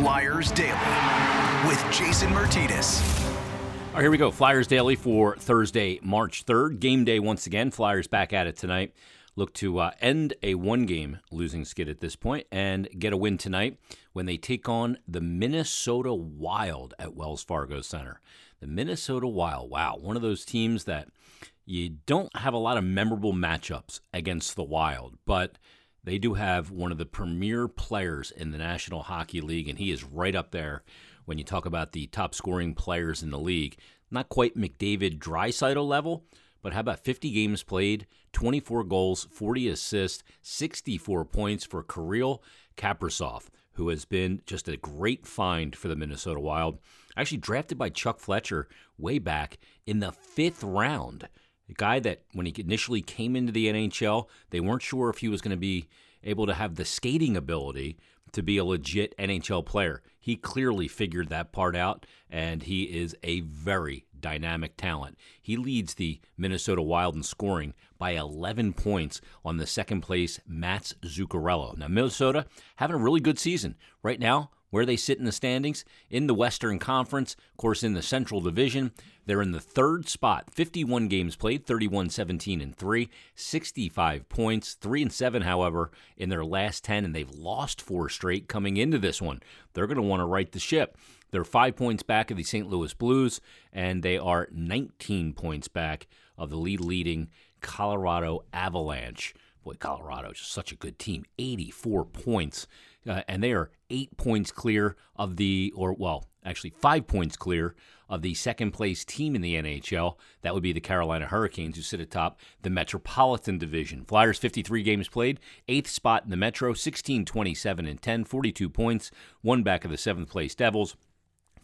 Flyers Daily with Jason Martinez. All right, here we go. Flyers Daily for Thursday, March 3rd. Game day once again. Flyers back at it tonight. Look to uh, end a one game losing skid at this point and get a win tonight when they take on the Minnesota Wild at Wells Fargo Center. The Minnesota Wild, wow, one of those teams that you don't have a lot of memorable matchups against the Wild, but they do have one of the premier players in the National Hockey League, and he is right up there when you talk about the top scoring players in the league. Not quite McDavid Draisaitl level, but how about 50 games played, 24 goals, 40 assists, 64 points for Kirill Kaprizov, who has been just a great find for the Minnesota Wild. Actually drafted by Chuck Fletcher way back in the fifth round. A guy that when he initially came into the NHL, they weren't sure if he was going to be able to have the skating ability to be a legit NHL player. He clearly figured that part out, and he is a very dynamic talent. He leads the Minnesota Wild in scoring by 11 points on the second place Mats Zuccarello. Now, Minnesota having a really good season. Right now, where they sit in the standings in the Western Conference, of course, in the Central Division. They're in the third spot, 51 games played, 31 17 and 3, 65 points, 3 and 7, however, in their last 10, and they've lost four straight coming into this one. They're going to want to right the ship. They're five points back of the St. Louis Blues, and they are 19 points back of the lead leading Colorado Avalanche. Boy, Colorado is such a good team. 84 points uh, and they are eight points clear of the, or well, actually five points clear of the second place team in the NHL. That would be the Carolina Hurricanes, who sit atop the Metropolitan Division. Flyers 53 games played, eighth spot in the Metro, 16, 27, and 10, 42 points, one back of the seventh place Devils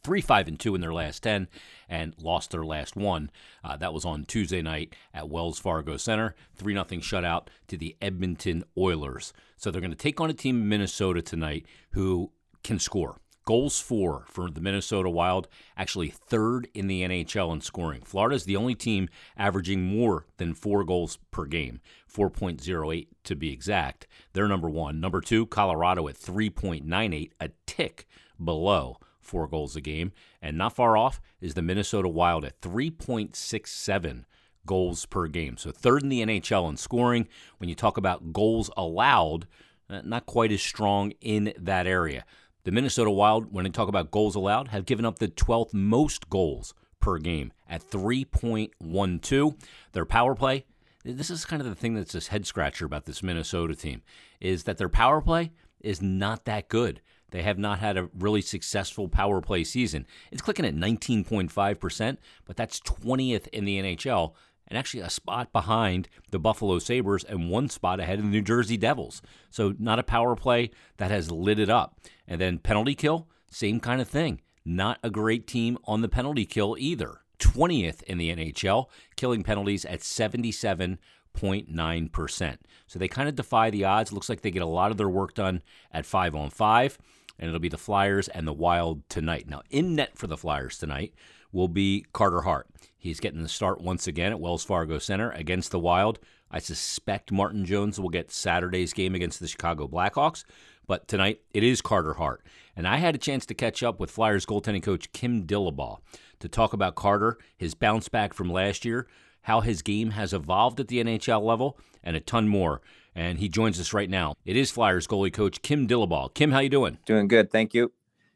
three five and two in their last ten and lost their last one. Uh, that was on Tuesday night at Wells Fargo Center. Three nothing shutout to the Edmonton Oilers. So they're going to take on a team in Minnesota tonight who can score. Goals for for the Minnesota Wild, actually third in the NHL in scoring. Florida is the only team averaging more than four goals per game, 4.08 to be exact. They're number one. Number two, Colorado at 3.98, a tick below four goals a game. And not far off is the Minnesota Wild at 3.67 goals per game. So third in the NHL in scoring. When you talk about goals allowed, uh, not quite as strong in that area. The Minnesota Wild, when they talk about goals allowed, have given up the 12th most goals per game at 3.12. Their power play, this is kind of the thing that's this head scratcher about this Minnesota team, is that their power play is not that good. They have not had a really successful power play season. It's clicking at 19.5%, but that's 20th in the NHL and actually a spot behind the Buffalo Sabres and one spot ahead of the New Jersey Devils. So, not a power play that has lit it up. And then penalty kill, same kind of thing. Not a great team on the penalty kill either. 20th in the NHL, killing penalties at 77 0.9%. So they kind of defy the odds. Looks like they get a lot of their work done at 5 on 5, and it'll be the Flyers and the Wild tonight. Now, in net for the Flyers tonight will be Carter Hart. He's getting the start once again at Wells Fargo Center against the Wild. I suspect Martin Jones will get Saturday's game against the Chicago Blackhawks, but tonight it is Carter Hart. And I had a chance to catch up with Flyers goaltending coach Kim Dillabaugh to talk about Carter, his bounce back from last year, how his game has evolved at the NHL level, and a ton more. And he joins us right now. It is Flyers goalie coach Kim Dillabaugh. Kim, how you doing? Doing good, thank you.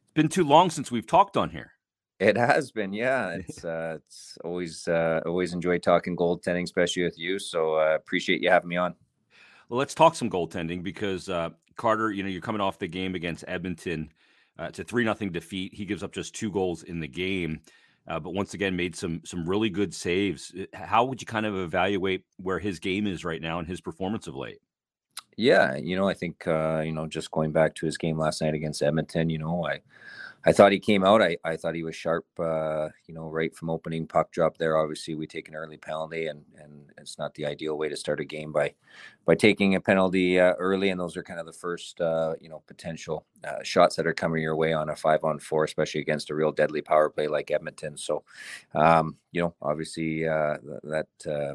It's been too long since we've talked on here. It has been, yeah. It's uh, it's always uh, always enjoy talking goaltending, especially with you. So uh, appreciate you having me on. Well, let's talk some goaltending because uh, Carter, you know, you're coming off the game against Edmonton. Uh, it's a three nothing defeat. He gives up just two goals in the game uh, but once again made some some really good saves. How would you kind of evaluate where his game is right now and his performance of late? Yeah, you know, I think uh, you know, just going back to his game last night against Edmonton, you know, I I thought he came out. I, I thought he was sharp. Uh, you know, right from opening puck drop there. Obviously, we take an early penalty, and and it's not the ideal way to start a game by by taking a penalty uh, early. And those are kind of the first uh, you know potential uh, shots that are coming your way on a five on four, especially against a real deadly power play like Edmonton. So, um, you know, obviously uh, that uh,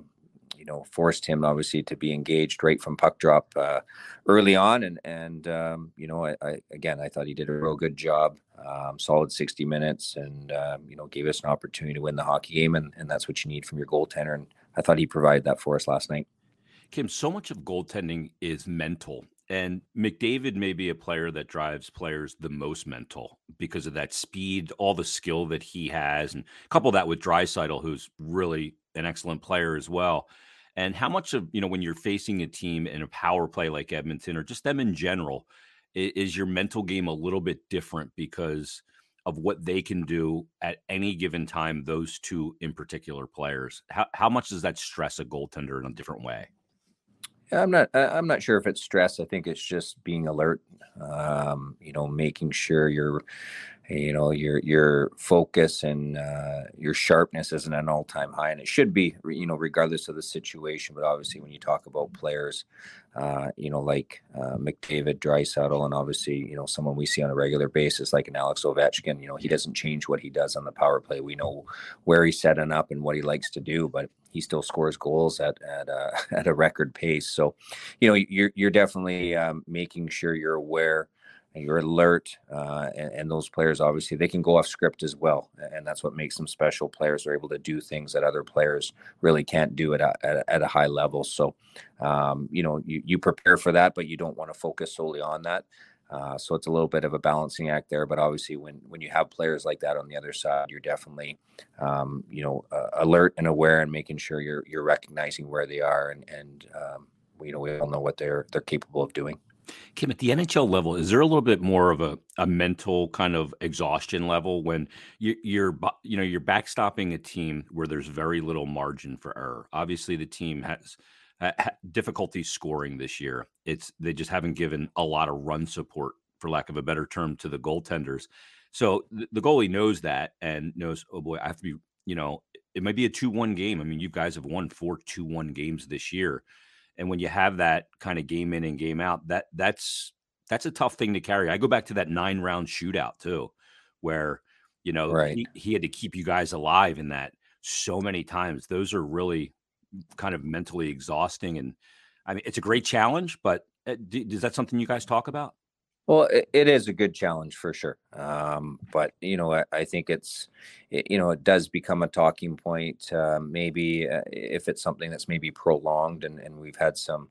you know, forced him obviously to be engaged right from puck drop uh, early on, and and um, you know, I, I, again I thought he did a real good job, um, solid sixty minutes, and um, you know, gave us an opportunity to win the hockey game, and and that's what you need from your goaltender, and I thought he provided that for us last night. Kim, so much of goaltending is mental. And McDavid may be a player that drives players the most mental because of that speed, all the skill that he has, and couple that with Draisaitl, who's really an excellent player as well. And how much of you know when you're facing a team in a power play like Edmonton or just them in general, is your mental game a little bit different because of what they can do at any given time? Those two in particular players, how how much does that stress a goaltender in a different way? I'm not. I'm not sure if it's stress. I think it's just being alert. Um, you know, making sure you're you know your your focus and uh, your sharpness is not an all-time high and it should be you know regardless of the situation but obviously when you talk about players uh, you know like uh, McDavid Draisaitl and obviously you know someone we see on a regular basis like an Alex Ovechkin you know he doesn't change what he does on the power play. We know where he's setting up and what he likes to do but he still scores goals at at a, at a record pace. So you know you're you're definitely um, making sure you're aware you're alert, uh, and, and, those players obviously they can go off script as well, and that's what makes them special players. They're able to do things that other players really can't do at a, at a, at a high level. So, um, you know, you, you prepare for that, but you don't want to focus solely on that. Uh, so it's a little bit of a balancing act there, but obviously when when you have players like that on the other side, you're definitely um, you know uh, alert and aware and making sure you're you're recognizing where they are and and um, you know we all know what they're they're capable of doing. Kim, at the NHL level, is there a little bit more of a, a mental kind of exhaustion level when you, you're you know you're backstopping a team where there's very little margin for error? Obviously, the team has uh, difficulty scoring this year. It's they just haven't given a lot of run support, for lack of a better term, to the goaltenders. So the, goalie knows that and knows, oh boy, I have to be. You know, it might be a two-one game. I mean, you guys have won four two-one games this year and when you have that kind of game in and game out, that that's that's a tough thing to carry. I go back to that nine round shootout too, where you know right. he, he had to keep you guys alive in that so many times. Those are really kind of mentally exhausting, and I mean it's a great challenge. But eh, is that something you guys talk about? Well, it, it is a good challenge for sure. Um, but you know, I, I think it's, it, you know, it does become a talking point. Uh, maybe uh, if it's something that's maybe prolonged, and, and we've had some,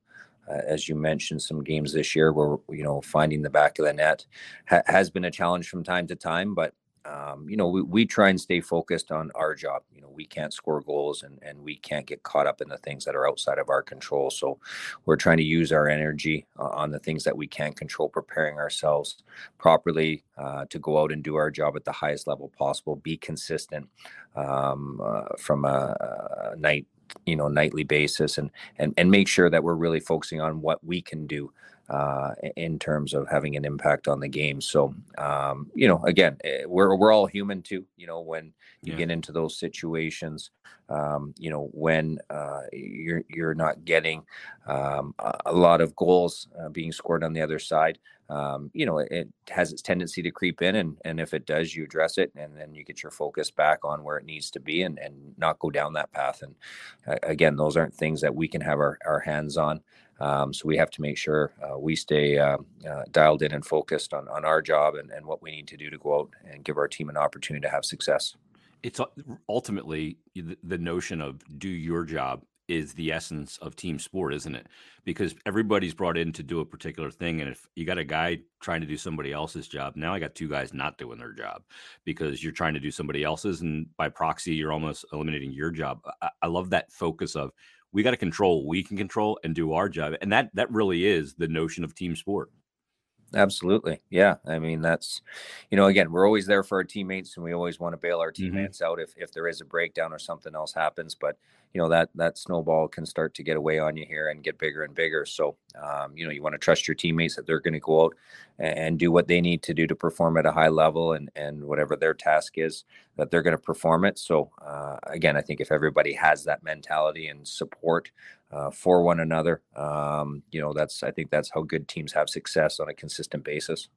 uh, as you mentioned, some games this year where you know finding the back of the net ha- has been a challenge from time to time. But um, you know, we, we try and stay focused on our job. You know, we can't score goals and, and we can't get caught up in the things that are outside of our control. So we're trying to use our energy uh, on the things that we can control, preparing ourselves properly uh, to go out and do our job at the highest level possible, be consistent um, uh, from a, a night you know nightly basis and and and make sure that we're really focusing on what we can do uh, in terms of having an impact on the game. So, um, you know, again, eh, we're we're all human too. You know, when you yeah. get into those situations, um, you know, when uh, you're you're not getting um, a lot of goals uh, being scored on the other side. Um, you know, it, it, has its tendency to creep in, and and if it does, you address it, and then you get your focus back on where it needs to be, and and not go down that path. And uh, again, those aren't things that we can have our, our hands on. Um, so we have to make sure uh, we stay uh, uh, dialed in and focused on, on our job and, and what we need to do to go out and give our team an opportunity to have success. It's ultimately the notion of do your job is the essence of team sport, isn't it? Because everybody's brought in to do a particular thing. And if you got a guy trying to do somebody else's job, now I got two guys not doing their job because you're trying to do somebody else's. And by proxy, you're almost eliminating your job. I, I love that focus of we got to control we can control and do our job and that that really is the notion of team sport absolutely yeah i mean that's you know again we're always there for our teammates and we always want to bail our mm-hmm. teammates mm-hmm. out if if there is a breakdown or something else happens but you know that that snowball can start to get away on you here and get bigger and bigger so um, you know you want to trust your teammates that they're going to go out and do what they need to do to perform at a high level and and whatever their task is that they're going to perform it so uh, again i think if everybody has that mentality and support uh, for one another um, you know that's i think that's how good teams have success on a consistent basis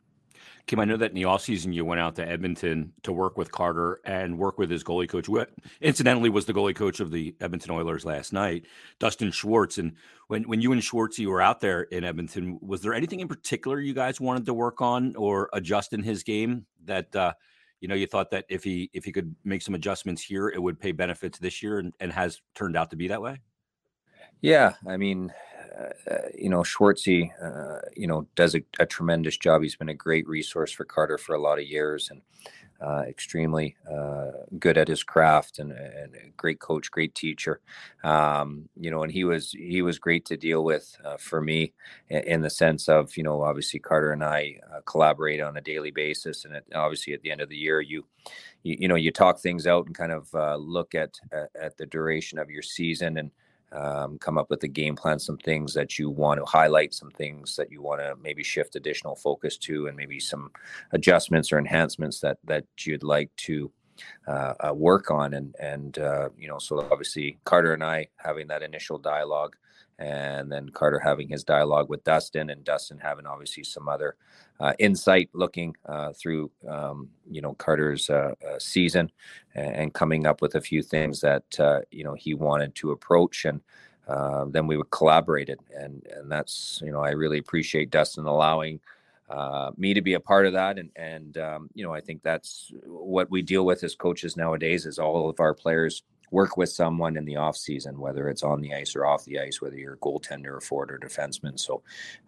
Kim, I know that in the offseason you went out to Edmonton to work with Carter and work with his goalie coach, who incidentally was the goalie coach of the Edmonton Oilers last night, Dustin Schwartz. And when, when you and Schwartz were out there in Edmonton, was there anything in particular you guys wanted to work on or adjust in his game that uh, you know you thought that if he if he could make some adjustments here, it would pay benefits this year, and, and has turned out to be that way? Yeah, I mean, uh, you know, Schwartzy, uh, you know, does a, a, tremendous job. He's been a great resource for Carter for a lot of years and uh, extremely uh, good at his craft and, and, a great coach, great teacher. Um, you know, and he was he was great to deal with uh, for me in, the sense of you know, obviously Carter and I uh, collaborate on a daily basis, and it, obviously at the end of the year, you you, you know, you talk things out and kind of look at, at at the duration of your season and um, come up with a game plan, some things that you want to highlight, some things that you want to maybe shift additional focus to, and maybe some adjustments or enhancements that that you'd like to uh, uh, work on. And and uh, you know, so obviously Carter and I having that initial dialogue and then Carter having his dialogue with Dustin, and Dustin having obviously some other uh, insight looking uh, through um, you know Carter's uh, uh season and, coming up with a few things that uh, you know he wanted to approach, and uh, then we collaborated, and and that's you know I really appreciate Dustin allowing. me to be a part of that, and and um, you know I think that's what we deal with as coaches nowadays. Is all of our players work with someone in the off season, whether it's on the ice or off the ice, whether you're a goaltender or forward or defenseman. So,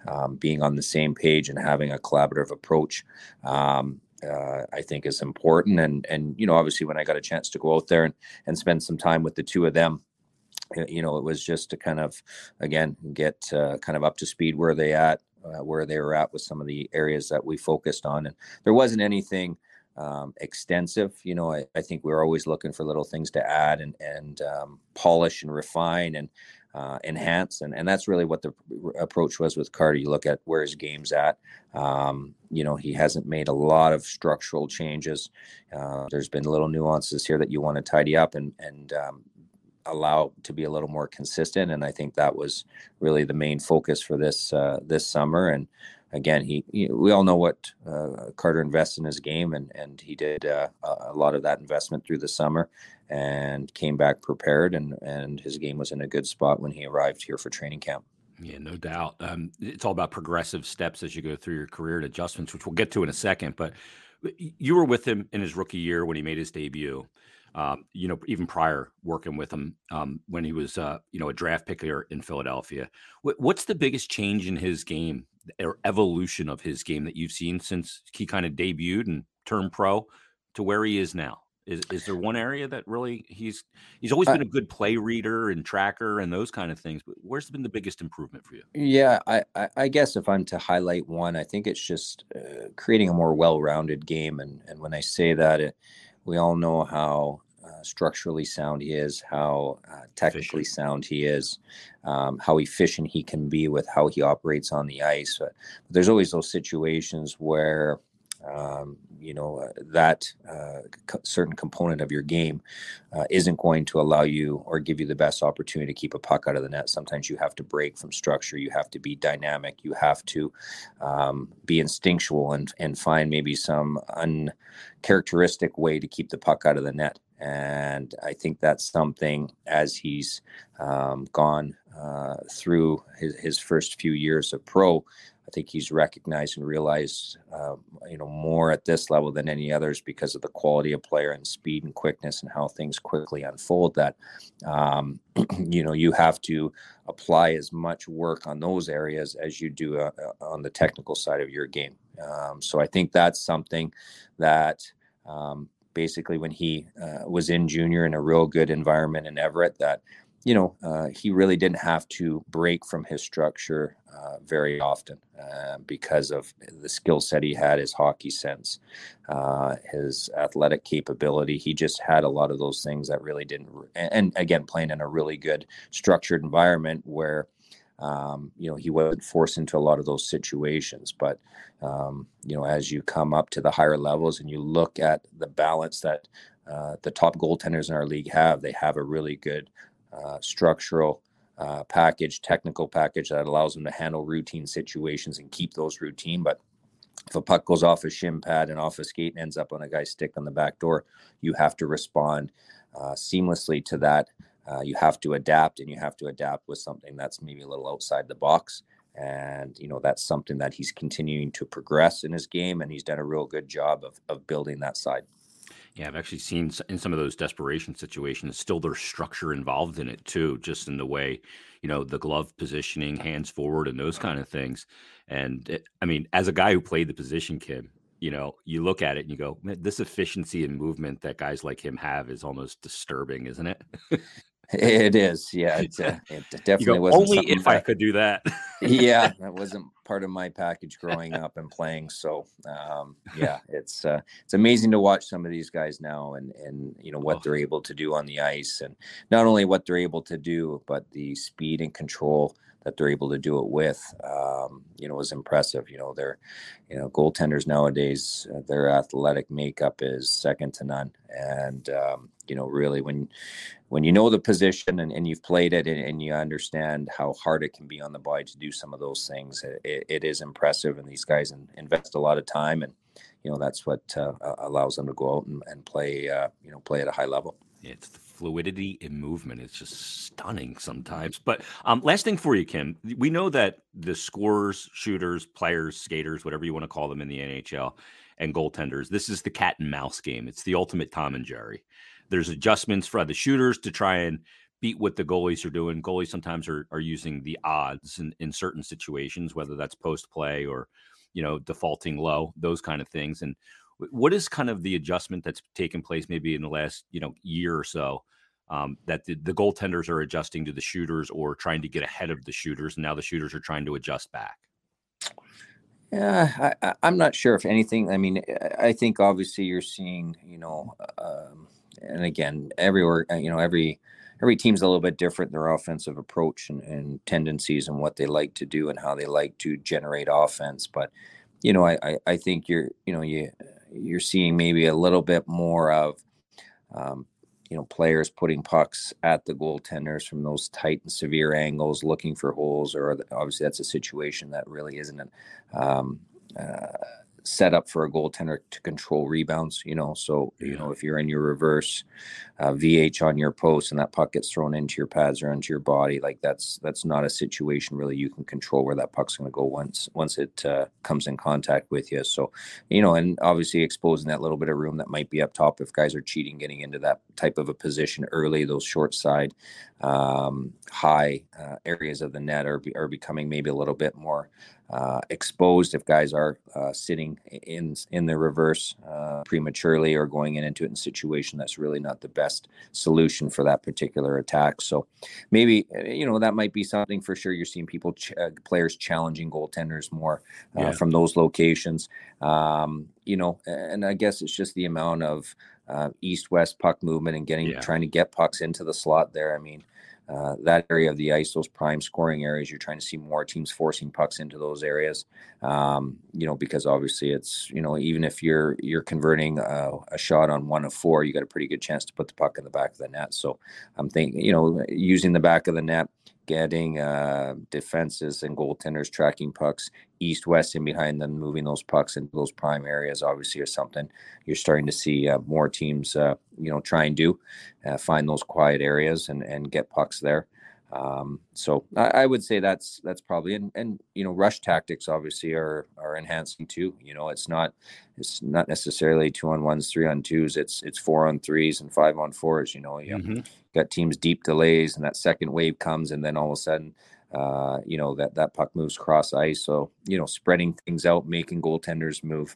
um, being on the same page and having a collaborative approach, um, uh, I think is important. And and you know, obviously, when I got a chance to go out there and and spend some time with the two of them, you know, it was just to kind of again get uh, kind of up to speed where they at. Uh, where they were at with some of the areas that we focused on, and there wasn't anything um, extensive. You know, I, I, think we're always looking for little things to add and and um, polish and refine and uh, enhance, and and that's really what the approach was with Carter. You look at where his game's at. Um, you know, he hasn't made a lot of structural changes. Uh, there's been little nuances here that you want to tidy up and and um, allow to be a little more consistent. And I think that was really the main focus for this uh, this summer and again, he, he, we all know what uh, Carter invests in his game, and and he did uh, a lot of that investment through the summer, and came back prepared, and and his game was in a good spot when he arrived here for training camp. Yeah, no doubt. Um, it's all about progressive steps as you go through your career and adjustments, which we'll get to in a second. But you were with him in his rookie year when he made his debut. Um, you know, even prior working with him um, when he was, uh, you know, a draft pick here in Philadelphia. what's the biggest change in his game or evolution of his game that you've seen since he kind of debuted and turned pro to where he is now? Is is there one area that really he's he's always been a good play reader and tracker and those kind of things, but where's been the biggest improvement for you? Yeah, I I, guess if I'm to highlight one, I think it's just uh, creating a more well-rounded game, and and when I say that, it, we all know how uh, structurally sound he is, how uh, technically efficient. sound he is, um, how efficient he can be with how he operates on the ice. But, but there's always those situations where um, you know uh, that uh, certain component of your game uh, isn't going to allow you or give you the best opportunity to keep a puck out of the net. Sometimes you have to break from structure. You have to be dynamic. You have to um, be instinctual and and find maybe some uncharacteristic way to keep the puck out of the net. And I think that's something as he's um, gone uh, through his, his first few years of pro I think he's recognized and realized, uh, you know, more at this level than any others because of the quality of player and speed and quickness and how things quickly unfold. That, um, you know, you have to apply as much work on those areas as you do uh, uh, on the technical side of your game. Um, so I think that's something that. Um, basically, when he uh, was in junior in a real good environment in Everett, that you know, uh, he really didn't have to break from his structure uh, very often uh, because of the skill set he had, his hockey sense, uh, his athletic capability. He just had a lot of those things that really didn't. And again, playing in a really good structured environment where. Um, you know, he wasn't forced into a lot of those situations. But, um, you know, as you come up to the higher levels and you look at the balance that uh, the top goaltenders in our league have, they have a really good uh, structural uh, package, technical package that allows them to handle routine situations and keep those routine. But if a puck goes off a shin pad and off a skate and ends up on a guy's stick on the back door, you have to respond uh, seamlessly to that. Uh, you have to adapt, and you have to adapt with something that's maybe a little outside the box. And you know that's something that he's continuing to progress in his game, and he's done a real good job of of building that side. Yeah, I've actually seen in some of those desperation situations still there's structure involved in it too, just in the way, you know, the glove positioning, hands forward, and those kind of things. And it, I mean, as a guy who played the position, Kim, you know, you look at it and you go, this efficiency and movement that guys like him have is almost disturbing, isn't it? It is, yeah. It's, uh, it definitely was only if that, I could do that. yeah, that wasn't part of my package growing up and playing. So, um, yeah, it's uh, it's amazing to watch some of these guys now and and you know what oh. they're able to do on the ice, and not only what they're able to do, but the speed and control that they're able to do it with, um, you know, is impressive. You know, they're, you know, goaltenders nowadays, uh, their athletic makeup is second to none. And, um, you know, really when, when you know the position and, and you've played it and, and, you understand how hard it can be on the body to do some of those things, it, it is impressive. And these guys invest a lot of time and, you know, that's what uh, allows them to go out and, and play, uh, you know, play at a high level. It's the fluidity in movement. It's just stunning sometimes. But um, last thing for you, Kim, we know that the scorers, shooters, players, skaters, whatever you want to call them in the NHL, and goaltenders, this is the cat and mouse game. It's the ultimate Tom and Jerry. There's adjustments for the shooters to try and beat what the goalies are doing. Goalies sometimes are, are using the odds in, in certain situations, whether that's post play or, you know, defaulting low, those kind of things. And what is kind of the adjustment that's taken place maybe in the last you know year or so um, that the, the, goaltenders are adjusting to the shooters or trying to get ahead of the shooters, and now the shooters are trying to adjust back? Yeah, I, am not sure if anything. I mean, I think obviously you're seeing, you know, um, and again, everywhere, uh, you know, every every team's a little bit different their offensive approach and, and tendencies and what they like to do and how they like to generate offense. But you know, I, I, I think you're, you know, you you're seeing maybe a little bit more of um, you know players putting pucks at the goaltenders from those tight and severe angles looking for holes or obviously that's a situation that really isn't um, uh, set up for a goaltender to control rebounds, you know. So, you know, if you're in your reverse uh, VH on your post and that puck gets thrown into your pads or into your body, like that's that's not a situation really you can control where that puck's going to go once once it uh, comes in contact with you. So, you know, and obviously exposing that little bit of room that might be up top if guys are cheating, getting into that type of a position early, those short side, um, high uh, areas of the net are are becoming maybe a little bit more uh, exposed if guys are uh, sitting in in the reverse uh, prematurely or going in into it in a situation that's really not the best solution for that particular attack. So maybe uh, you know that might be something for sure. You're seeing people ch- uh, players challenging goaltenders more uh, yeah. from those locations. Um, you know, and I guess it's just the amount of east-west puck movement and getting yeah. trying to get pucks into the slot there. I mean. Uh, that area of the ice, those prime scoring areas, you're trying to see more teams forcing pucks into those areas. Um, you know, because obviously it's you know even if you're you're converting uh, a shot on one of four, you got a pretty good chance to put the puck in the back of the net. So I'm thinking, you know, using the back of the net getting uh, defenses and goaltenders tracking pucks east west and behind them moving those pucks into those prime areas obviously is something you're starting to see uh, more teams uh, you know try and do uh, find those quiet areas and and get pucks there um, so I, I, would say that's that's probably and and you know rush tactics obviously are are enhancing too. You know it's not it's not necessarily two on ones, three on twos. It's it's four on threes and five on fours. You know you mm-hmm. Got teams deep delays and that second wave comes and then all of a sudden uh, you know that that puck moves cross ice. So you know spreading things out, making goaltenders move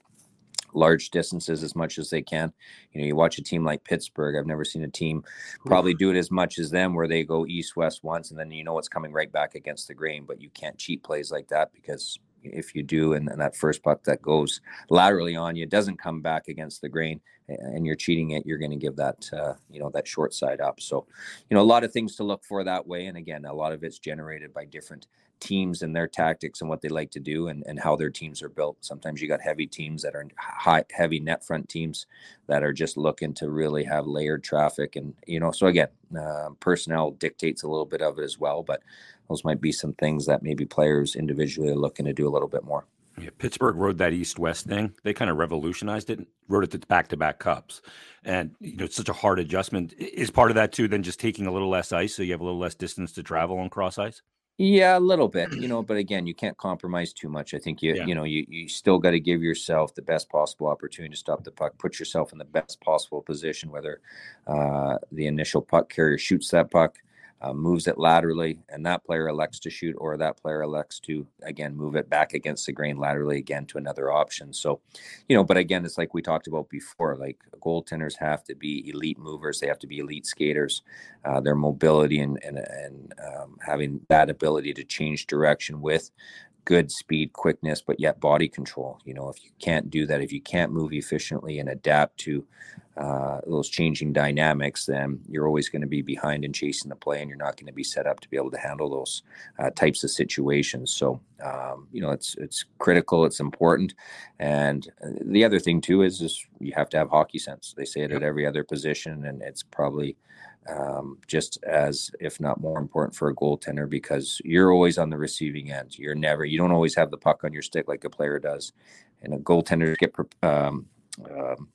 large distances as much as they can. You know, you watch a team like Pittsburgh. I've never seen a team probably do it as much as them, where they go east west once, and then you know it's coming right back against the grain. But you can't cheat plays like that because if you do, and, and that first puck that goes laterally on you doesn't come back against the grain, and you're cheating it, you're going to give that uh, you know that short side up. So, you know, a lot of things to look for that way. And again, a lot of it's generated by different teams and their tactics and what they like to do and, and how their teams are built. Sometimes you got heavy teams that are high, heavy net front teams that are just looking to really have layered traffic. And, you know, so again, uh, personnel dictates a little bit of it as well, but those might be some things that maybe players individually are looking to do a little bit more. Yeah, Pittsburgh rode that East-West thing. They kind of revolutionized it, rode it to back-to-back cups, and you know it's such a hard adjustment. Is part of that too than just taking a little less ice, so you have a little less distance to travel on cross ice? Yeah, a little bit, you know, but again, you can't compromise too much. I think you, Yeah. you know, you, you still got to give yourself the best possible opportunity to stop the puck, put yourself in the best possible position, whether uh, the initial puck carrier shoots that puck, uh, moves it laterally, and that player elects to shoot, or that player elects to, again, move it back against the grain laterally again to another option. So, you know, but again, it's like we talked about before, like goaltenders have to be elite movers, they have to be elite skaters uh, their mobility and and, and um, having that ability to change direction with good speed, quickness, but yet body control. You know, if you can't do that, if you can't move efficiently and adapt to uh, those changing dynamics, then you're always going to be behind and chasing the play, and you're not going to be set up to be able to handle those uh, types of situations. So, um, you know, it's it's critical, it's important, and the other thing too is is you have to have hockey sense. They say it Yep. at every other position, and it's probably um, just as if not more important for a goaltender because you're always on the receiving end. You're never, you don't always have the puck on your stick like a player does, and a goaltender get um, um,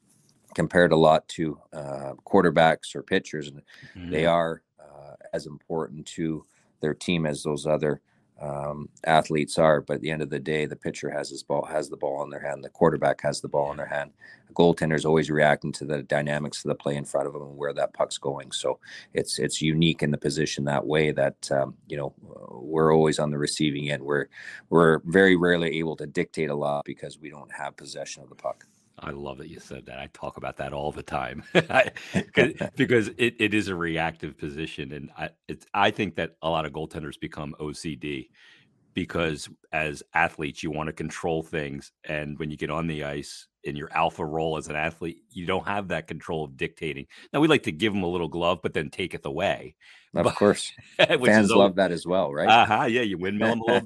compared a lot to uh, quarterbacks or pitchers, and they are uh, as important to their team as those other um, athletes are. But at the end of the day, the pitcher has his ball, has the ball in their hand. The quarterback has the ball in their hand. The goaltender is always reacting to the dynamics of the play in front of them and where that puck's going. So it's it's unique in the position that way that um, you know we're always on the receiving end. We're we're very rarely able to dictate a lot because we don't have possession of the puck. I love that you said that. I talk about that all the time 'cause- it, it is a reactive position, and I it's I think that a lot of goaltenders become OCD because as athletes you want to control things, and when you get on the ice in your alpha role as an athlete, you don't have that control of dictating. Now we like to give them a little glove, but then take it away. Of But- course, fans love that as well, right? uh-huh, yeah, you windmill them a little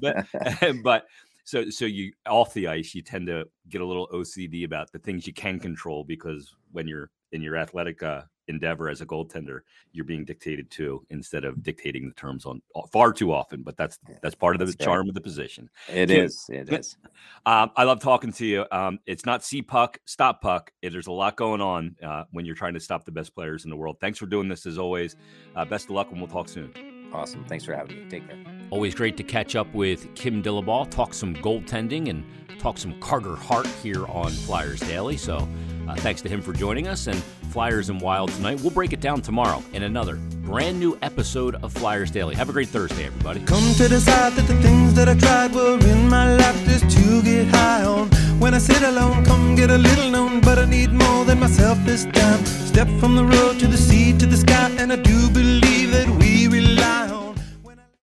bit. but so so you off the ice, you tend to get a little OCD about the things you can control because when you're in your athletic uh, endeavor as a goaltender, you're being dictated to instead of dictating the terms on far too often. But that's that's part of the That's charm of the position. It Dude, is. It is. Um, I love talking to you. Um, it's not see puck, stop puck. There's a lot going on uh, when you're trying to stop the best players in the world. Thanks for doing this as always. Uh, best of luck, and we'll talk soon. Awesome. Thanks for having me. Take care. Always great to catch up with Kim Dillabaugh, talk some goaltending, and talk some Carter Hart here on Flyers Daily. So uh, thanks to him for joining us. And Flyers and Wild tonight. We'll break it down tomorrow in another brand new episode of Flyers Daily. Have a great Thursday, everybody. Come to decide that the things that I tried were in my life just to get high on. When I sit alone, come get a little known, but I need more than myself this time. Step from the road to the sea to the sky, and I do believe that